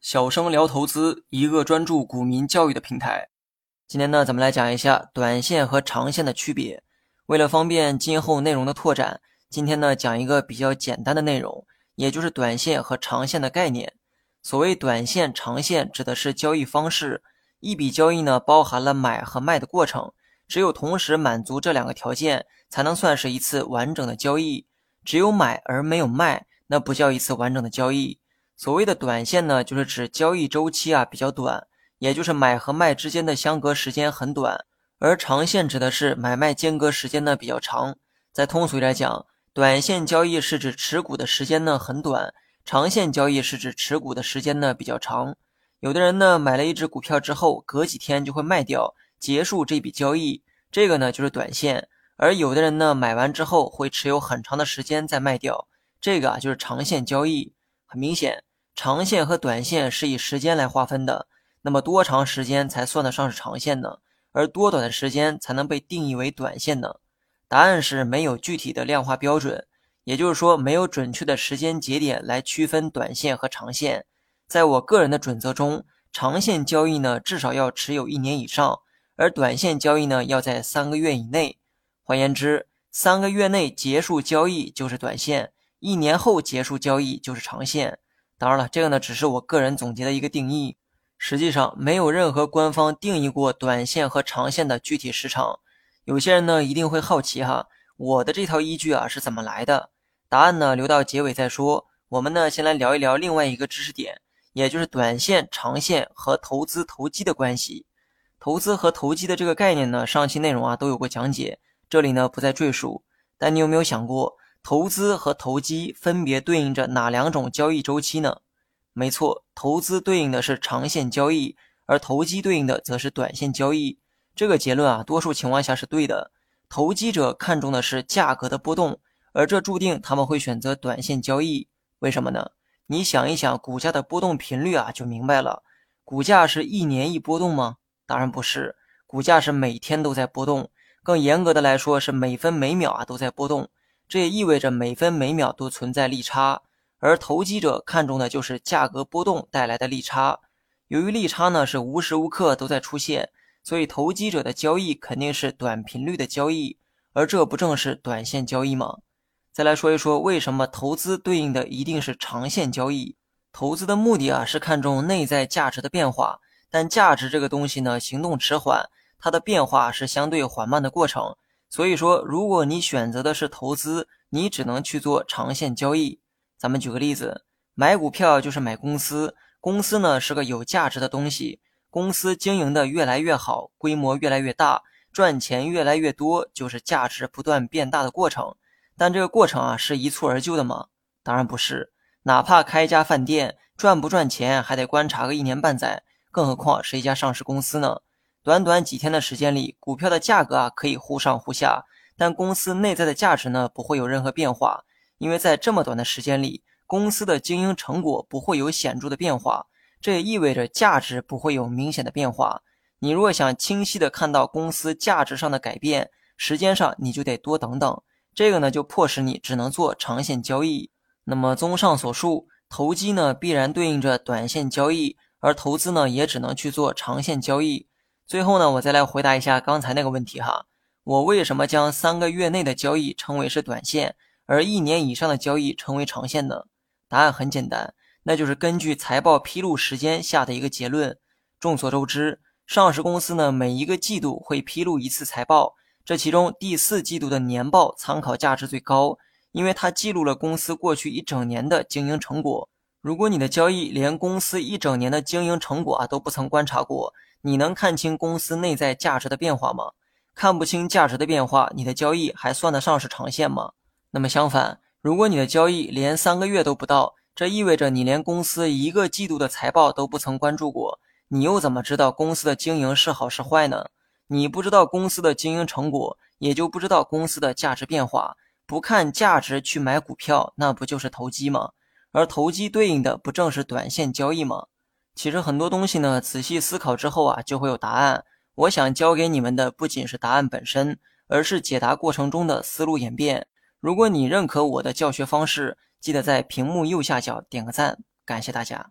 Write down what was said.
小生聊投资，一个专注股民教育的平台。今天呢，咱们来讲一下短线和长线的区别。为了方便今后内容的拓展，今天呢讲一个比较简单的内容，也就是短线和长线的概念。所谓短线、长线，指的是交易方式。一笔交易呢，包含了买和卖的过程，只有同时满足这两个条件，才能算是一次完整的交易。只有买而没有卖，那不叫一次完整的交易。所谓的短线呢，就是指交易周期啊比较短，也就是买和卖之间的相隔时间很短；而长线指的是买卖间隔时间呢比较长。再通俗一点讲，短线交易是指持股的时间呢很短，长线交易是指持股的时间呢比较长。有的人呢买了一只股票之后，隔几天就会卖掉，结束这笔交易，这个呢就是短线；而有的人呢买完之后会持有很长的时间再卖掉，这个啊就是长线交易。很明显。长线和短线是以时间来划分的，那么多长时间才算得上是长线呢？而多短的时间才能被定义为短线呢？答案是没有具体的量化标准，也就是说没有准确的时间节点来区分短线和长线。在我个人的准则中，长线交易呢至少要持有一年以上，而短线交易呢要在三个月以内。换言之，三个月内结束交易就是短线，一年后结束交易就是长线。当然了，这个呢只是我个人总结的一个定义，实际上没有任何官方定义过短线和长线的具体时长。有些人呢一定会好奇哈，我的这套依据啊是怎么来的？答案呢留到结尾再说。我们呢先来聊一聊另外一个知识点，也就是短线、长线和投资投机的关系。投资和投机的这个概念呢，上期内容啊都有过讲解，这里呢不再赘述。但你有没有想过？投资和投机分别对应着哪两种交易周期呢？没错，投资对应的是长线交易，而投机对应的则是短线交易。这个结论啊，多数情况下是对的。投机者看重的是价格的波动，而这注定他们会选择短线交易。为什么呢？你想一想股价的波动频率啊，就明白了。股价是一年一波动吗？当然不是，股价是每天都在波动，更严格的来说是每分每秒啊都在波动。这也意味着每分每秒都存在利差，而投机者看重的就是价格波动带来的利差。由于利差呢是无时无刻都在出现，所以投机者的交易肯定是短频率的交易，而这不正是短线交易吗？再来说一说为什么投资对应的一定是长线交易？投资的目的啊是看重内在价值的变化，但价值这个东西呢行动迟缓，它的变化是相对缓慢的过程。所以说，如果你选择的是投资，你只能去做长线交易。咱们举个例子，买股票就是买公司，公司呢是个有价值的东西，公司经营的越来越好，规模越来越大，赚钱越来越多，就是价值不断变大的过程。但这个过程啊，是一蹴而就的吗？当然不是。哪怕开一家饭店，赚不赚钱还得观察个一年半载，更何况是一家上市公司呢？短短几天的时间里，股票的价格啊可以忽上忽下，但公司内在的价值呢不会有任何变化，因为在这么短的时间里，公司的经营成果不会有显著的变化，这也意味着价值不会有明显的变化。你若想清晰的看到公司价值上的改变，时间上你就得多等等，这个呢就迫使你只能做长线交易。那么综上所述，投机呢必然对应着短线交易，而投资呢也只能去做长线交易。最后呢，我再来回答一下刚才那个问题哈，我为什么将三个月内的交易称为是短线，而一年以上的交易称为长线呢？答案很简单，那就是根据财报披露时间下的一个结论。众所周知，上市公司呢每一个季度会披露一次财报，这其中第四季度的年报参考价值最高，因为它记录了公司过去一整年的经营成果。如果你的交易连公司一整年的经营成果啊都不曾观察过，你能看清公司内在价值的变化吗？看不清价值的变化，你的交易还算得上是长线吗？那么相反，如果你的交易连三个月都不到，这意味着你连公司一个季度的财报都不曾关注过，你又怎么知道公司的经营是好是坏呢？你不知道公司的经营成果，也就不知道公司的价值变化。不看价值去买股票，那不就是投机吗？而投机对应的不正是短线交易吗？其实很多东西呢，仔细思考之后啊，就会有答案。我想教给你们的不仅是答案本身，而是解答过程中的思路演变。如果你认可我的教学方式，记得在屏幕右下角点个赞，感谢大家。